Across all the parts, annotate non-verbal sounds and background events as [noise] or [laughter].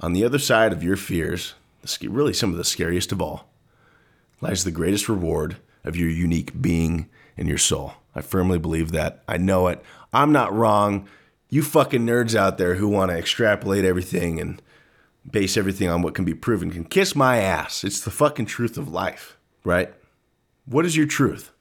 On the other side of your fears, really some of the scariest of all, lies the greatest reward of your unique being and your soul. I firmly believe that. I know it. I'm not wrong. You fucking nerds out there who want to extrapolate everything and base everything on what can be proven can kiss my ass. It's the fucking truth of life, right? What is your truth?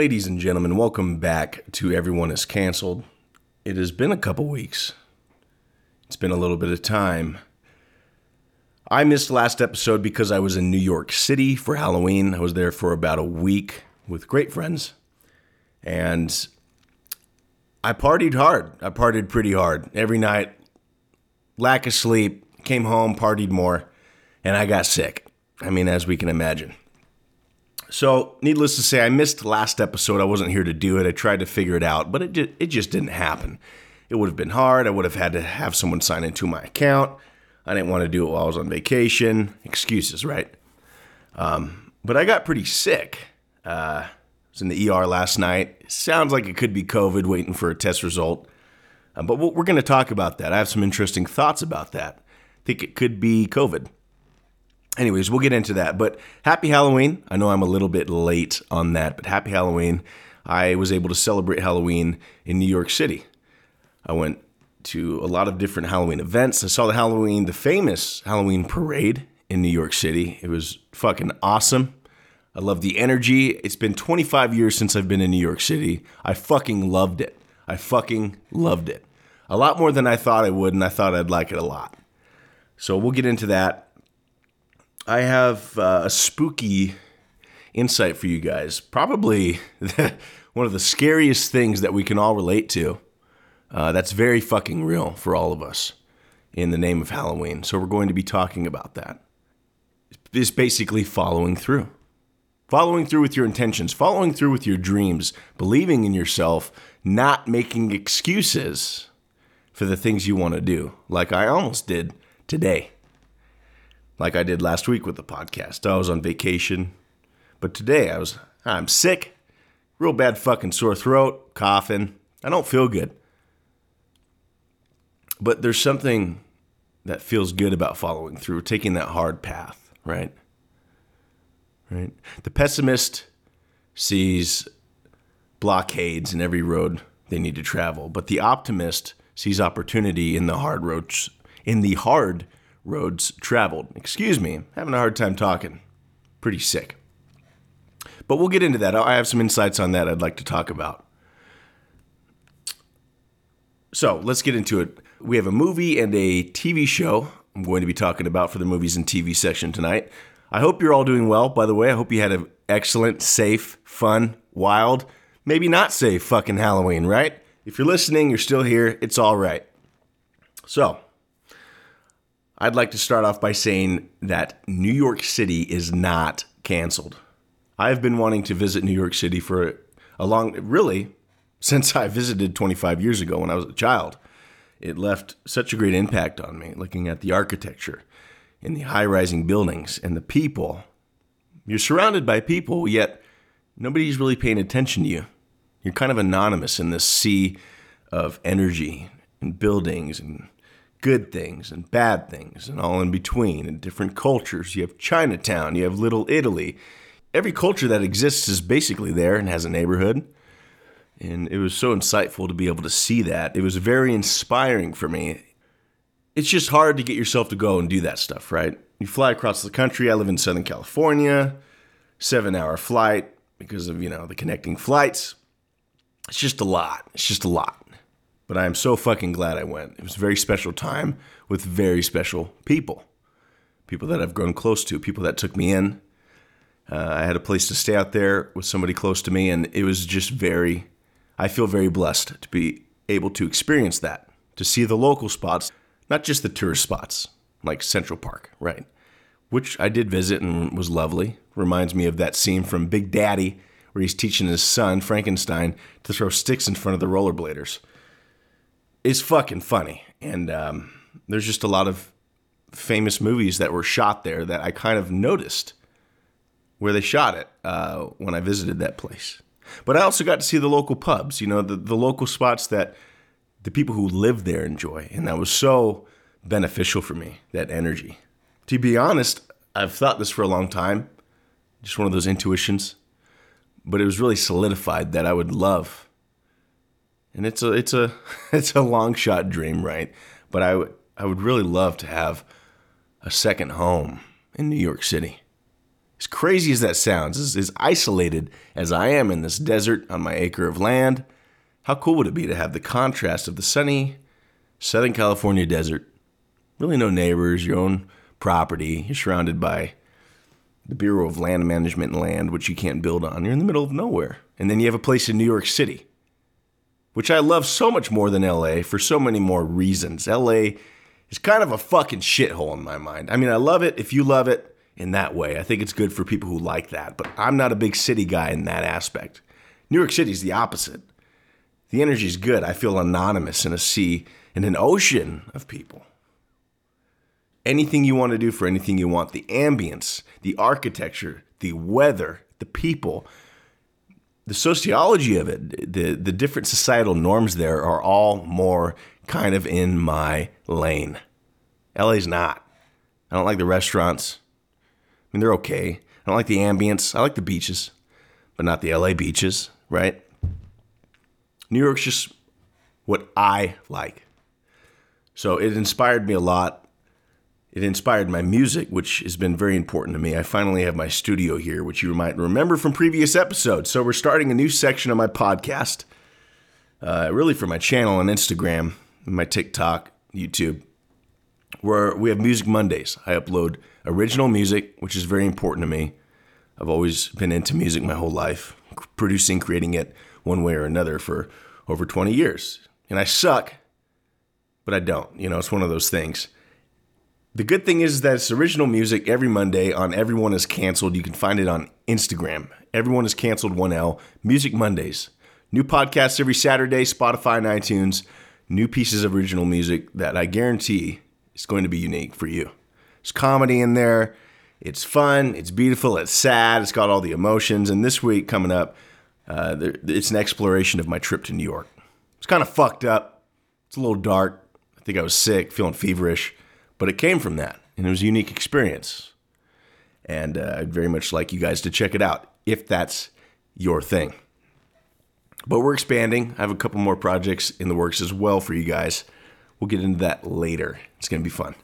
Ladies and gentlemen, welcome back to Everyone is Cancelled. It has been a couple weeks. It's been a little bit of time. I missed last episode because I was in New York City for Halloween. I was there for about a week with great friends. And I partied hard. I partied pretty hard. Every night, lack of sleep, came home, partied more, and I got sick. I mean, as we can imagine. So, needless to say, I missed last episode. I wasn't here to do it. I tried to figure it out, but it just, it just didn't happen. It would have been hard. I would have had to have someone sign into my account. I didn't want to do it while I was on vacation. Excuses, right? Um, but I got pretty sick. Uh, I was in the ER last night. Sounds like it could be COVID, waiting for a test result. Uh, but we're going to talk about that. I have some interesting thoughts about that. I think it could be COVID. Anyways, we'll get into that. But happy Halloween. I know I'm a little bit late on that, but happy Halloween. I was able to celebrate Halloween in New York City. I went to a lot of different Halloween events. I saw the Halloween, the famous Halloween parade in New York City. It was fucking awesome. I love the energy. It's been 25 years since I've been in New York City. I fucking loved it. I fucking loved it. A lot more than I thought I would, and I thought I'd like it a lot. So we'll get into that. I have uh, a spooky insight for you guys. Probably [laughs] one of the scariest things that we can all relate to. Uh, that's very fucking real for all of us in the name of Halloween. So we're going to be talking about that. It's basically following through. Following through with your intentions, following through with your dreams, believing in yourself, not making excuses for the things you want to do, like I almost did today like I did last week with the podcast. I was on vacation, but today I was I'm sick, real bad fucking sore throat, coughing. I don't feel good. But there's something that feels good about following through, taking that hard path, right? Right? The pessimist sees blockades in every road they need to travel, but the optimist sees opportunity in the hard roads in the hard roads traveled. Excuse me, having a hard time talking. Pretty sick. But we'll get into that. I have some insights on that I'd like to talk about. So let's get into it. We have a movie and a TV show I'm going to be talking about for the movies and TV section tonight. I hope you're all doing well, by the way. I hope you had an excellent, safe, fun, wild, maybe not safe fucking Halloween, right? If you're listening, you're still here, it's all right. So, I'd like to start off by saying that New York City is not canceled. I've been wanting to visit New York City for a long, really, since I visited 25 years ago when I was a child. It left such a great impact on me looking at the architecture and the high rising buildings and the people. You're surrounded by people, yet nobody's really paying attention to you. You're kind of anonymous in this sea of energy and buildings and good things and bad things and all in between and different cultures. You have Chinatown, you have Little Italy. Every culture that exists is basically there and has a neighborhood. And it was so insightful to be able to see that. It was very inspiring for me. It's just hard to get yourself to go and do that stuff, right? You fly across the country. I live in Southern California, seven hour flight because of, you know, the connecting flights. It's just a lot. It's just a lot but I am so fucking glad I went. It was a very special time with very special people. People that I've grown close to, people that took me in. Uh, I had a place to stay out there with somebody close to me, and it was just very, I feel very blessed to be able to experience that, to see the local spots, not just the tourist spots like Central Park, right? Which I did visit and was lovely. Reminds me of that scene from Big Daddy where he's teaching his son, Frankenstein, to throw sticks in front of the rollerbladers is fucking funny. And um, there's just a lot of famous movies that were shot there that I kind of noticed where they shot it uh, when I visited that place. But I also got to see the local pubs, you know, the, the local spots that the people who live there enjoy. And that was so beneficial for me, that energy. To be honest, I've thought this for a long time, just one of those intuitions, but it was really solidified that I would love. And it's a it's a [laughs] it's a long shot dream, right? But I would I would really love to have a second home in New York City. As crazy as that sounds, as, as isolated as I am in this desert on my acre of land, how cool would it be to have the contrast of the sunny Southern California desert? Really, no neighbors, your own property. You're surrounded by the Bureau of Land Management and Land, which you can't build on. You're in the middle of nowhere. And then you have a place in New York City, which I love so much more than LA for so many more reasons. LA is kind of a fucking shithole in my mind. I mean, I love it if you love it in that way. I think it's good for people who like that, but I'm not a big city guy in that aspect. New York City is the opposite. The energy is good. I feel anonymous in a sea, in an ocean of people anything you want to do for anything you want. The ambience, the architecture, the weather, the people, the sociology of it, the, the different societal norms there are all more kind of in my lane. LA's not. I don't like the restaurants. I mean, they're okay. I don't like the ambience. I like the beaches, but not the LA beaches, right? New York's just what I like. So it inspired me a lot it inspired my music, which has been very important to me. I finally have my studio here, which you might remember from previous episodes. So we're starting a new section of my podcast, uh, really for my channel on Instagram, my TikTok, YouTube, where we have Music Mondays. I upload original music, which is very important to me. I've always been into music my whole life, producing, creating it one way or another for over 20 years. And I suck, but I don't. You know, it's one of those things. The good thing is that it's original music every Monday on Everyone is Canceled. You can find it on Instagram. Everyone is Canceled 1L. Music Mondays. New podcasts every Saturday, Spotify and iTunes. New pieces of original music that I guarantee is going to be unique for you. There's comedy in there. It's fun. It's beautiful. It's sad. It's got all the emotions. And this week coming up, uh, there, it's an exploration of my trip to New York. It's kind of fucked up. It's a little dark. I think I was sick, feeling feverish. But it came from that, and it was a unique experience. And uh, I'd very much like you guys to check it out if that's your thing. But we're expanding. I have a couple more projects in the works as well for you guys. We'll get into that later. It's going to be fun.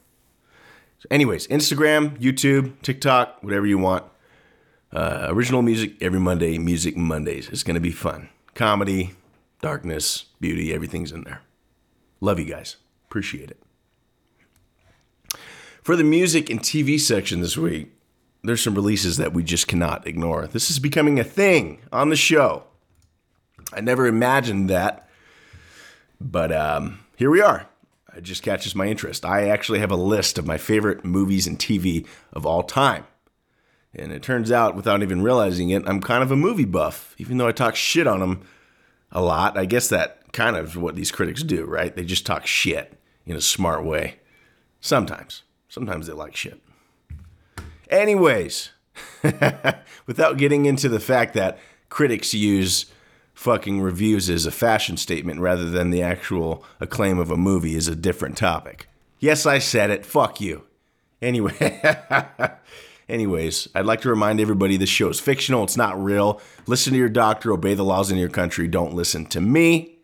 So anyways, Instagram, YouTube, TikTok, whatever you want. Uh, original music every Monday, Music Mondays. It's going to be fun. Comedy, darkness, beauty, everything's in there. Love you guys. Appreciate it. For the music and TV section this week, there's some releases that we just cannot ignore. This is becoming a thing on the show. I never imagined that, but um, here we are. It just catches my interest. I actually have a list of my favorite movies and TV of all time. And it turns out, without even realizing it, I'm kind of a movie buff, even though I talk shit on them a lot. I guess that kind of what these critics do, right? They just talk shit in a smart way. Sometimes. Sometimes they like shit. Anyways, [laughs] without getting into the fact that critics use fucking reviews as a fashion statement rather than the actual acclaim of a movie is a different topic. Yes, I said it. Fuck you. Anyway, [laughs] anyways, I'd like to remind everybody this show is fictional. It's not real. Listen to your doctor, obey the laws in your country. Don't listen to me.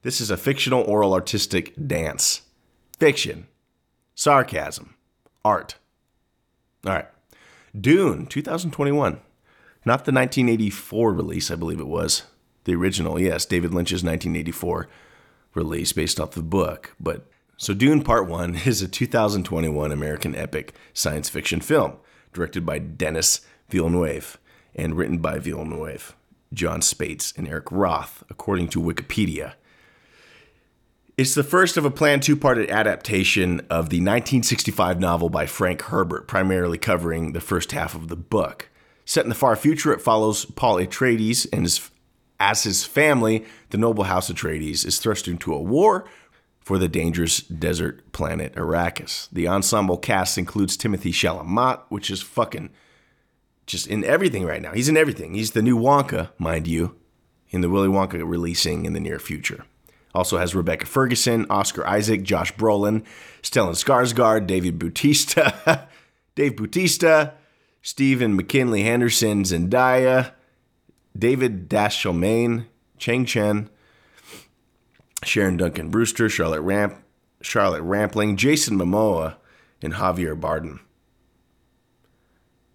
This is a fictional oral artistic dance. Fiction sarcasm, art. All right. Dune, 2021. Not the 1984 release, I believe it was. The original, yes, David Lynch's 1984 release based off the book. But so Dune Part 1 [laughs] is a 2021 American epic science fiction film directed by Denis Villeneuve and written by Villeneuve, Jon Spaihts, and Eric Roth, according to Wikipedia. It's the first of a planned two part adaptation of the 1965 novel by Frank Herbert, primarily covering the first half of the book. Set in the far future, it follows Paul Atreides and his, as his family, the noble house Atreides, is thrust into a war for the dangerous desert planet Arrakis. The ensemble cast includes Timothée Chalamet, which is fucking just in everything right now. He's in everything. He's the new Wonka, mind you, in the Willy Wonka releasing in the near future. Also has Rebecca Ferguson, Oscar Isaac, Josh Brolin, Stellan Skarsgård, David Bautista, [laughs] Dave Bautista, Stephen McKinley Henderson, Zendaya, David Dastmalchian, Chang Chen, Sharon Duncan Brewster, Charlotte Ramp, Charlotte Rampling, Jason Momoa, and Javier Bardem.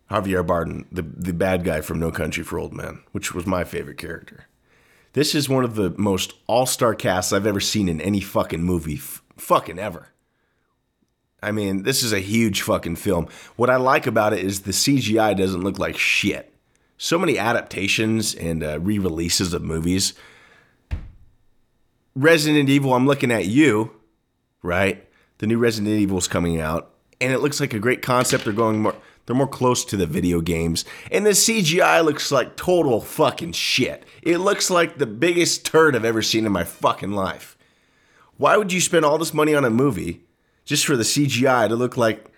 Javier Bardem, the, the bad guy from No Country for Old Men, which was my favorite character. This is one of the most all star casts I've ever seen in any fucking movie, f- fucking ever. I mean, this is a huge fucking film. What I like about it is the CGI doesn't look like shit. So many adaptations and uh, re releases of movies. Resident Evil, I'm looking at you, right? The new Resident Evil is coming out, and it looks like a great concept. They're going more, they're more close to the video games, and the CGI looks like total fucking shit. It looks like the biggest turd I've ever seen in my fucking life. Why would you spend all this money on a movie just for the CGI to look like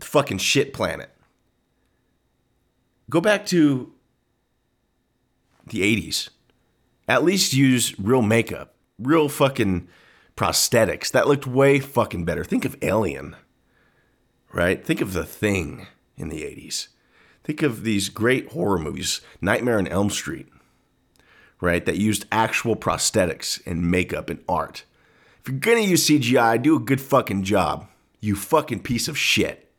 the fucking shit planet? Go back to the 80s. At least use real makeup real fucking prosthetics that looked way fucking better. Think of Alien, right? Think of The Thing in the 80s. Think of these great horror movies, Nightmare on Elm Street, right? That used actual prosthetics and makeup and art. If you're gonna use CGI, do a good fucking job. You fucking piece of shit.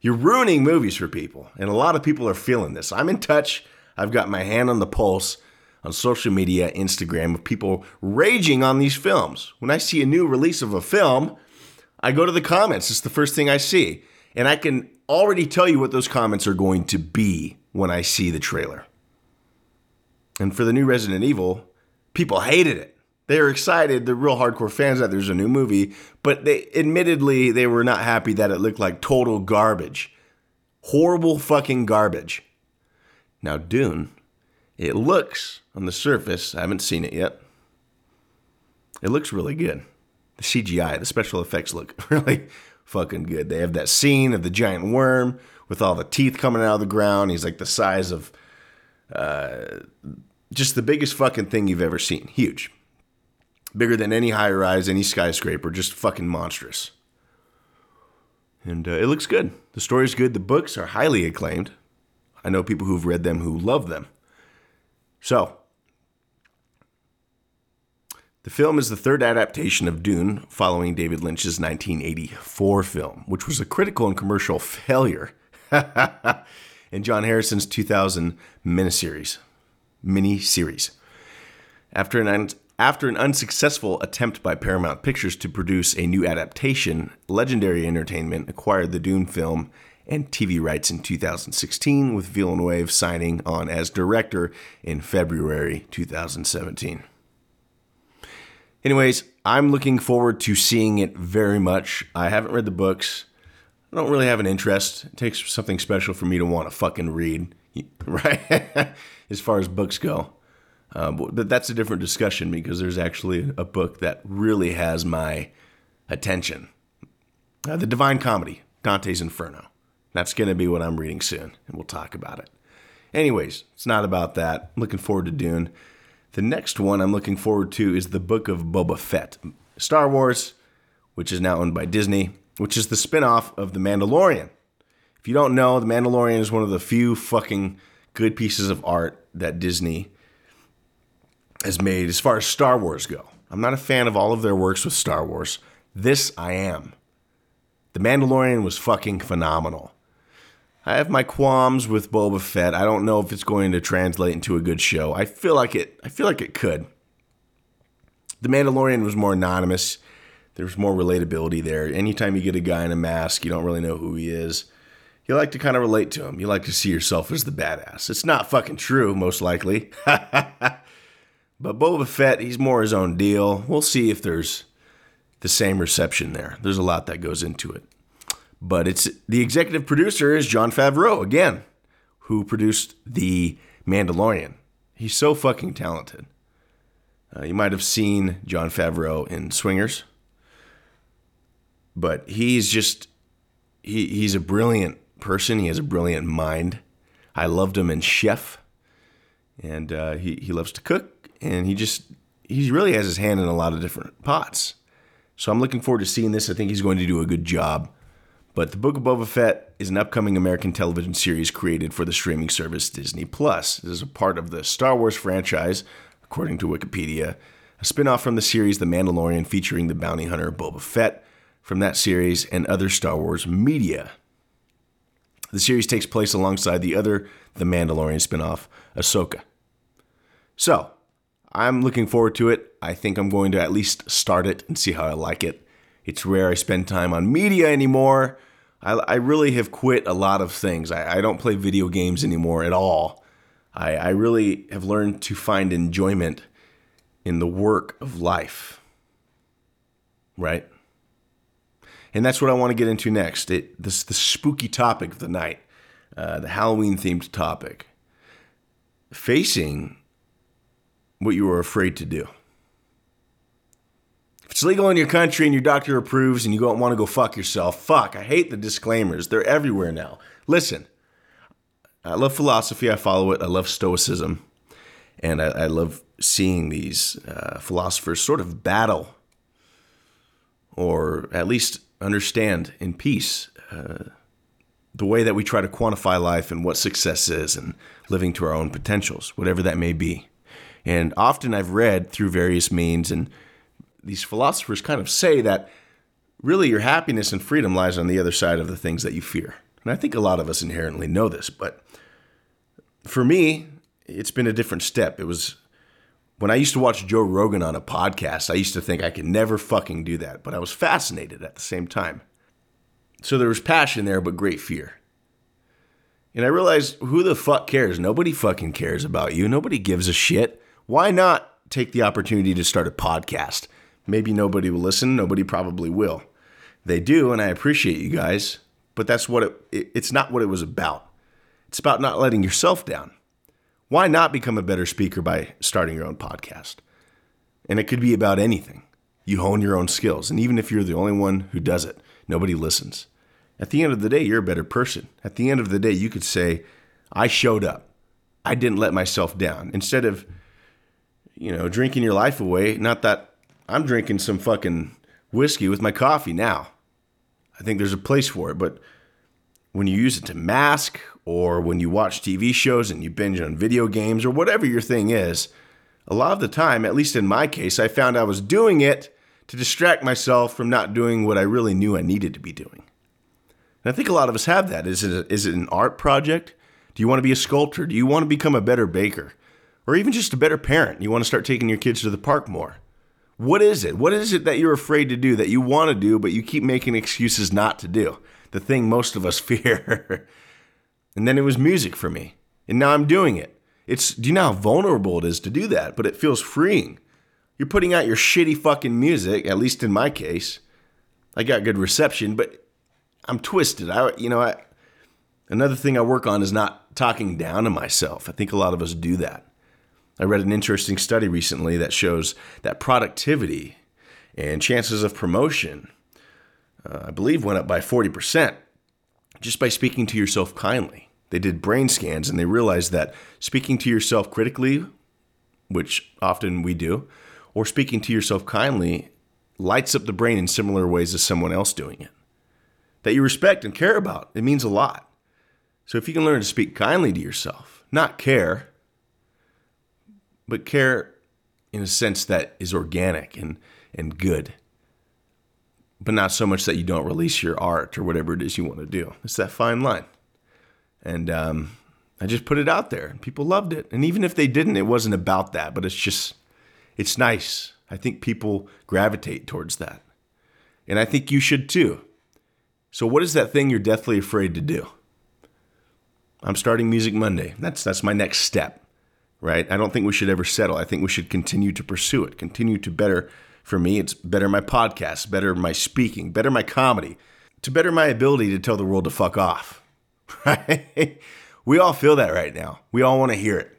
You're ruining movies for people, and a lot of people are feeling this. I'm in touch. I've got my hand on the pulse on social media, Instagram, of people raging on these films. When I see a new release of a film, I go to the comments. It's the first thing I see. And I can already tell you what those comments are going to be when I see the trailer. And for the new Resident Evil, people hated it. They were excited, the real hardcore fans that there's a new movie, but they admittedly they were not happy that it looked like total garbage. Horrible fucking garbage. Now Dune it looks on the surface, I haven't seen it yet. It looks really good. The CGI, the special effects look [laughs] really fucking good. They have that scene of the giant worm with all the teeth coming out of the ground. He's like the size of uh, just the biggest fucking thing you've ever seen. Huge. Bigger than any high rise, any skyscraper, just fucking monstrous. And uh, it looks good. The story's good. The books are highly acclaimed. I know people who've read them who love them. So, the film is the third adaptation of Dune following David Lynch's 1984 film, which was a critical and commercial failure, [laughs] and John Harrison's 2000 miniseries. Miniseries. After an, after an unsuccessful attempt by Paramount Pictures to produce a new adaptation, Legendary Entertainment acquired the Dune film and TV rights in 2016, with Villeneuve signing on as director in February 2017. Anyways, I'm looking forward to seeing it very much. I haven't read the books. I don't really have an interest. It takes something special for me to want to fucking read, [laughs] right? as far as books go. Uh, but that's a different discussion because there's actually a book that really has my attention. Uh, the Divine Comedy, Dante's Inferno. That's going to be what I'm reading soon, and we'll talk about it. Anyways, it's not about that. I'm looking forward to Dune. The next one I'm looking forward to is the Book of Boba Fett. Star Wars, which is now owned by Disney, which is the spin-off of The Mandalorian. If you don't know, The Mandalorian is one of the few fucking good pieces of art that Disney has made as far as Star Wars go. I'm not a fan of all of their works with Star Wars. This I am. The Mandalorian was fucking phenomenal. I have my qualms with Boba Fett. I don't know if it's going to translate into a good show. I feel like it. I feel like it could. The Mandalorian was more anonymous. There's more relatability there. Anytime you get a guy in a mask, you don't really know who he is. You like to kind of relate to him. You like to see yourself as the badass. It's not fucking true, most likely. [laughs] but Boba Fett, he's more his own deal. We'll see if there's the same reception there. There's a lot that goes into it. But it's the executive producer is Jon Favreau again, who produced The Mandalorian. He's so fucking talented. Uh, you might have seen Jon Favreau in Swingers, but he's just he he's a brilliant person. He has a brilliant mind. I loved him in Chef, and uh, he he loves to cook, and he just he really has his hand in a lot of different pots. So I'm looking forward to seeing this. I think he's going to do a good job. But The Book of Boba Fett is an upcoming American television series created for the streaming service Disney Plus. This is a part of the Star Wars franchise, according to Wikipedia, a spin-off from the series The Mandalorian featuring the bounty hunter Boba Fett from that series and other Star Wars media. The series takes place alongside the other The Mandalorian spin-off, Ahsoka. So, I'm looking forward to it. I think I'm going to at least start it and see how I like it. It's rare I spend time on media anymore. I, I really have quit a lot of things. I, I, don't play video games anymore at all. I, I really have learned to find enjoyment in the work of life. Right? And that's what I want to get into next. It, this the spooky topic of the night, uh, the Halloween themed topic. Facing what you are afraid to do. It's legal in your country and your doctor approves and you don't want to go fuck yourself, fuck. I hate the disclaimers. They're everywhere now. Listen, I love philosophy. I follow it. I love Stoicism. And I, I love seeing these uh, philosophers sort of battle or at least understand in peace uh, the way that we try to quantify life and what success is and living to our own potentials, whatever that may be. And often I've read through various means, and these philosophers kind of say that really your happiness and freedom lies on the other side of the things that you fear. And I think a lot of us inherently know this, but for me, it's been a different step. It was when I used to watch Joe Rogan on a podcast, I used to think I could never fucking do that, but I was fascinated at the same time. So there was passion there, but great fear. And I realized who the fuck cares? Nobody fucking cares about you. Nobody gives a shit why not take the opportunity to start a podcast? Maybe nobody will listen, nobody probably will. They do, and I appreciate you guys, but that's what it, it's not what it was about. It's about not letting yourself down. Why not become a better speaker by starting your own podcast? And it could be about anything. You hone your own skills, and even if you're the only one who does it, nobody listens. At the end of the day, you're a better person. At the end of the day, you could say, I showed up. I didn't let myself down. Instead of you know, drinking your life away. Not that I'm drinking some fucking whiskey with my coffee now. I think there's a place for it, but when you use it to mask or when you watch TV shows and you binge on video games or whatever your thing is, a lot of the time, at least in my case, I found I was doing it to distract myself from not doing what I really knew I needed to be doing. And I think a lot of us have that. Is it, is it an art project? Do you want to be a sculptor? Do you want to become a better baker? or even just a better parent. You want to start taking your kids to the park more. What is it? What is it that you're afraid to do that you want to do, but you keep making excuses not to do? The thing most of us [laughs] fear. and then it was music for me. And now I'm doing it. It's do you know how vulnerable it is to do that, but it feels freeing. You're putting out your shitty fucking music, at least in my case. I got good reception, but I'm twisted. I you know, I another thing I work on is not talking down to myself. I think a lot of us do that. I read an interesting study recently that shows that productivity and chances of promotion, uh, I believe, went up by 40% just by speaking to yourself kindly. They did brain scans and they realized that speaking to yourself critically, which often we do, or speaking to yourself kindly lights up the brain in similar ways as someone else doing it. That you respect and care about, it means a lot. So if you can learn to speak kindly to yourself, not care, but care in a sense that is organic and, and good, but not so much that you don't release your art or whatever it is you want to do. It's that fine line. And um, I just put it out there, people loved it. And even if they didn't, it wasn't about that, but it's just, it's nice. I think people gravitate towards that. And I think you should too. So, what is that thing you're deathly afraid to do? I'm starting Music Monday. That's, that's my next step right? I don't think we should ever settle. I think we should continue to pursue it, continue to better. For me, it's better my podcast, better my speaking, better my comedy, to better my ability to tell the world to fuck off. [laughs] Right? We all feel that right now. We all want to hear it.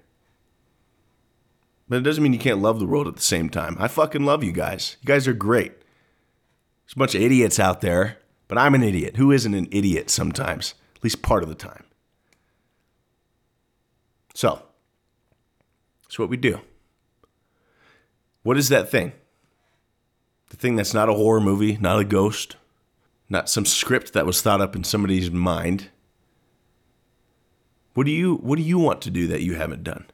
But it doesn't mean you can't love the world at the same time. I fucking love you guys. You guys are great. There's a bunch of idiots out there, but I'm an idiot. Who isn't an idiot sometimes? At least part of the time. So, that's what we do. What is that thing? The thing that's not a horror movie, not a ghost, not some script that was thought up in somebody's mind. What do you what do you want to do that you haven't done?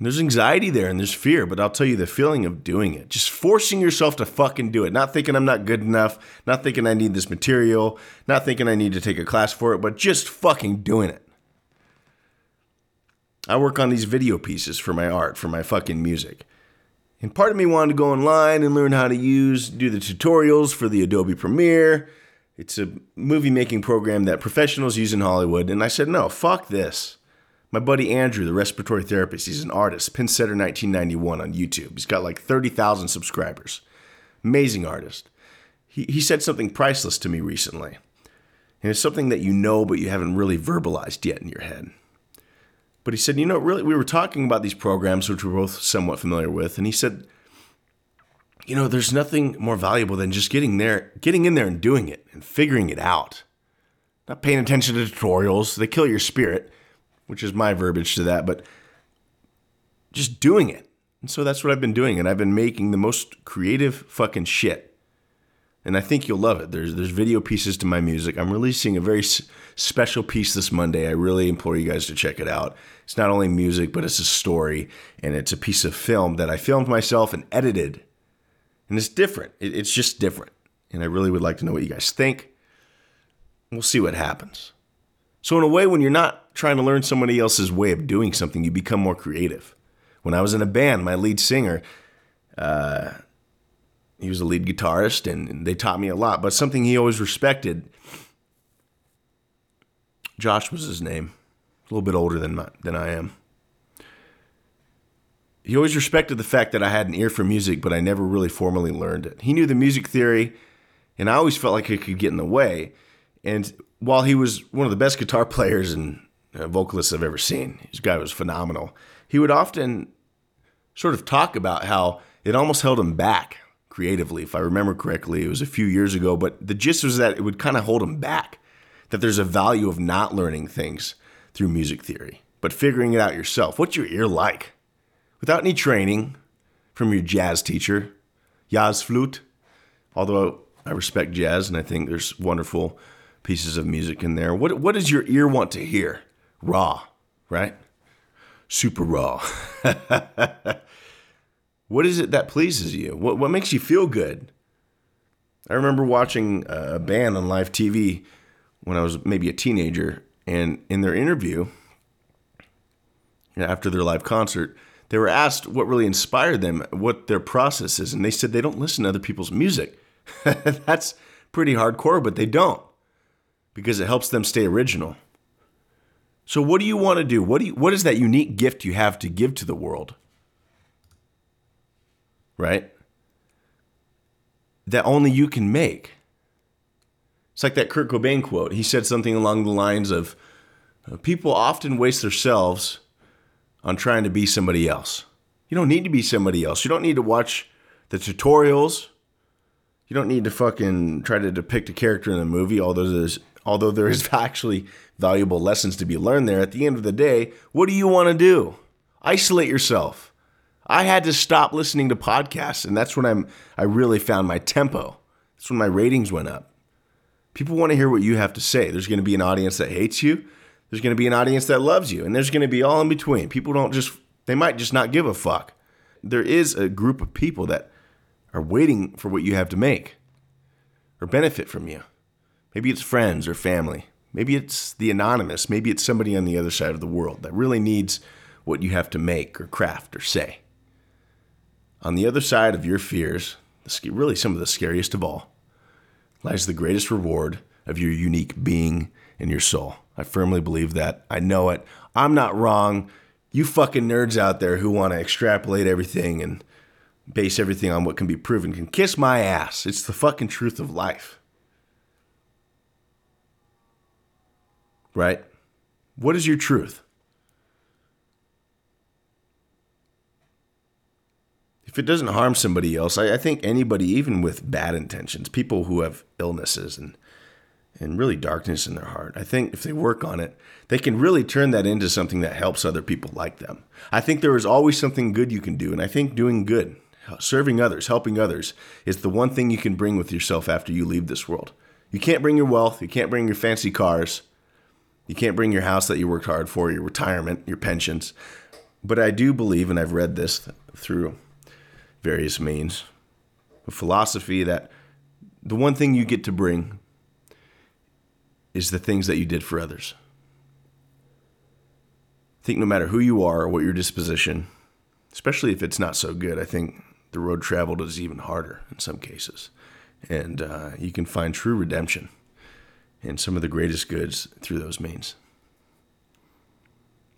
There's anxiety there and there's fear, but I'll tell you the feeling of doing it. Just forcing yourself to fucking do it. Not thinking I'm not good enough, not thinking I need this material, not thinking I need to take a class for it, but just fucking doing it. I work on these video pieces for my art, for my fucking music. And part of me wanted to go online and learn how to use, do the tutorials for the Adobe Premiere. It's a movie making program that professionals use in Hollywood. And I said, no, fuck this. My buddy Andrew, the respiratory therapist, he's an artist, Pinsetter 1991 on YouTube. He's got like 30,000 subscribers. Amazing artist. He, he said something priceless to me recently. And it's something that you know, but you haven't really verbalized yet in your head. But he said, you know, really, we were talking about these programs, which we're both somewhat familiar with. And he said, you know, there's nothing more valuable than just getting there, getting in there and doing it and figuring it out. Not paying attention to tutorials, they kill your spirit which is my verbiage to that, but just doing it. And so that's what I've been doing, and I've been making the most creative fucking shit. And I think you'll love it. There's there's video pieces to my music. I'm releasing a very s- special piece this Monday. I really implore you guys to check it out. It's not only music, but it's a story, and it's a piece of film that I filmed myself and edited. And it's different. It, it's just different. And I really would like to know what you guys think. We'll see what happens. So, in a way, when you're not trying to learn somebody else's way of doing something, you become more creative. When I was in a band, my lead singer, uh, he was a lead guitarist, and they taught me a lot. But something he always respected, Josh was his name, a little bit older than my, than I am. He always respected the fact that I had an ear for music, but I never really formally learned it. He knew the music theory, and I always felt like it could get in the way. And while he was one of the best guitar [laughs] players and uh, vocalists I've ever seen, this guy was phenomenal. He would often sort of talk about how it almost held him back creatively. If I remember correctly, it was a few years ago, but the gist was that it would kind of hold him back. That there's a value of not learning things through music theory, but figuring it out yourself. What's your ear like? Without any training from your jazz teacher, jazz flute, although I respect jazz and I think there's wonderful pieces of music in there. What what does your ear want to hear? Raw, right? Super raw. [laughs] what is it that pleases you? What what makes you feel good? I remember watching a band on live TV when I was maybe a teenager, and in their interview after their live concert, they were asked what really inspired them, what their process is, and they said they don't listen to other people's music. [laughs] That's pretty hardcore, but they don't because it helps them stay original. So what do you want to do? What do you, what is that unique gift you have to give to the world? Right? That only you can make. It's like that Kurt Cobain quote. He said something along the lines of uh, people often waste themselves on trying to be somebody else. You don't need to be somebody else. You don't need to watch the tutorials. You don't need to fucking try to depict a character in a movie, although there's although there is [laughs] actually valuable lessons to be learned there, at the end of the day, what do you want to do? Isolate yourself. I had to stop listening to podcasts, and that's when I'm I really found my tempo. That's when my ratings went up. People want to hear what you have to say. There's going to be an audience that hates you. There's going to be an audience that loves you, and there's going to be all in between. People don't just they might just not give a fuck. There is a group of people that are waiting for what you have to make or benefit from you. Maybe it's friends or family. Maybe it's the anonymous. Maybe it's somebody on the other side of the world that really needs what you have to make or craft or say. On the other side of your fears, really some of the scariest of all, lies the greatest reward of your unique being and your soul. I firmly believe that. I know it. I'm not wrong. You fucking nerds out there who want to extrapolate everything and base everything on what can be proven can kiss my ass. It's the fucking truth of life. right? What is your truth? If it doesn't harm somebody else, I, I think anybody, even with bad intentions, people who have illnesses and and really darkness in their heart. I think if they work on it, they can really turn that into something that helps other people like them. I think there is always something good you can do, and I think doing good, serving others, helping others is the one thing you can bring with yourself after you leave this world. You can't bring your wealth, you can't bring your fancy cars, you can't bring your house that you worked hard for, your retirement, your pensions. But I do believe, and I've read this through various means, a philosophy that the one thing you get to bring is the things that you did for others. I think no matter who you are or what your disposition, especially if it's not so good, I think the road traveled is even harder in some cases. And uh, you can find true redemption and some of the greatest goods through those means.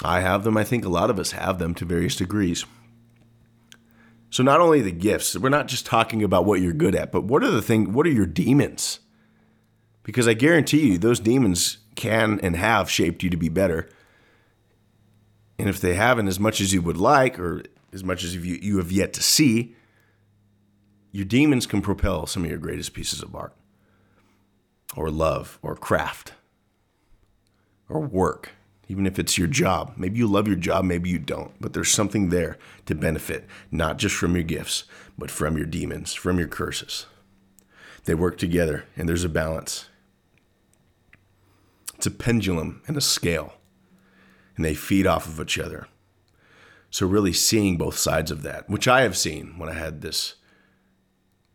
I have them. I think a lot of us have them to various degrees. So not only the gifts, we're not just talking about what you're good at, but what are the thing? What are your demons? Because I guarantee you, those demons can and have shaped you to be better. And if they haven't as much as you would like, or as much as you, you have yet to see, your demons can propel some of your greatest pieces of art, or love, or craft, or work, even if it's your job. Maybe you love your job, maybe you don't, but there's something there to benefit, not just from your gifts, but from your demons, from your curses. They work together, and there's a balance. It's a pendulum and a scale, and they feed off of each other. So, really seeing both sides of that, which I have seen when I had this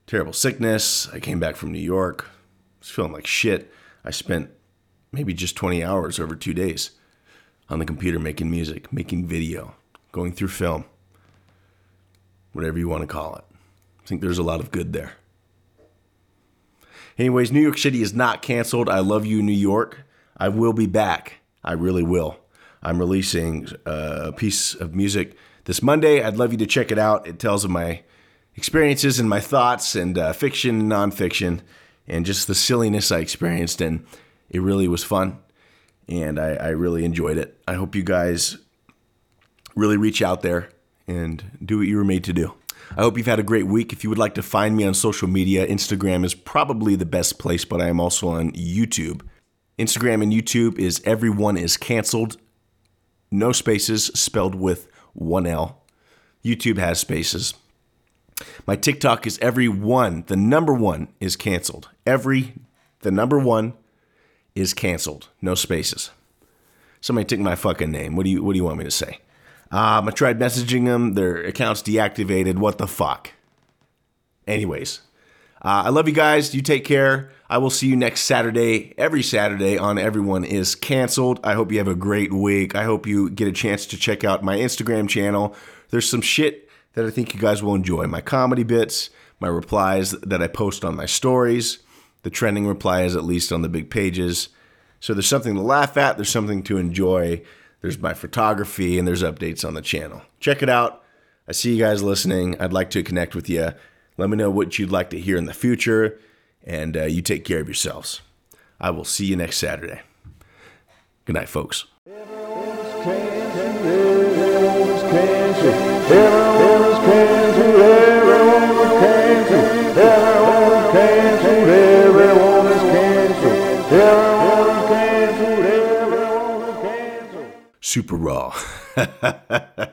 terrible sickness. I came back from New York, I was feeling like shit. I spent maybe just 20 hours over two days on the computer making music, making video, going through film, whatever you want to call it. I think there's a lot of good there. Anyways, New York City is not canceled. I love you, New York. I will be back. I really will. I'm releasing uh, a piece of music this Monday. I'd love you to check it out. It tells of my experiences and my thoughts and uh, fiction nonfiction and just the silliness I experienced. And it really was fun. And I, I really enjoyed it. I hope you guys really reach out there and do what you were made to do. I hope you've had a great week. If you would like to find me on social media, Instagram is probably the best place, but I am also on YouTube. Instagram and YouTube is everyone is canceled. No spaces spelled with one L. YouTube has spaces. My TikTok is everyone. The number one is canceled. Every, the number one is canceled. No spaces. Somebody took my fucking name. What do you What do you want me to say? Um, I tried messaging them. Their account's deactivated. What the fuck? Anyways, uh, I love you guys. You take care. I will see you next Saturday, every Saturday on Everyone is Canceled. I hope you have a great week. I hope you get a chance to check out my Instagram channel. There's some shit that I think you guys will enjoy. My comedy bits, my replies that I post on my stories, the trending replies, at least on the big pages. So there's something to laugh at, there's something to enjoy. There's my photography, and there's updates on the channel. Check it out. I see you guys listening. I'd like to connect with you. Let me know what you'd like to hear in the future, and uh, you take care of yourselves. I will see you next Saturday. Good night, folks. Super raw. [laughs]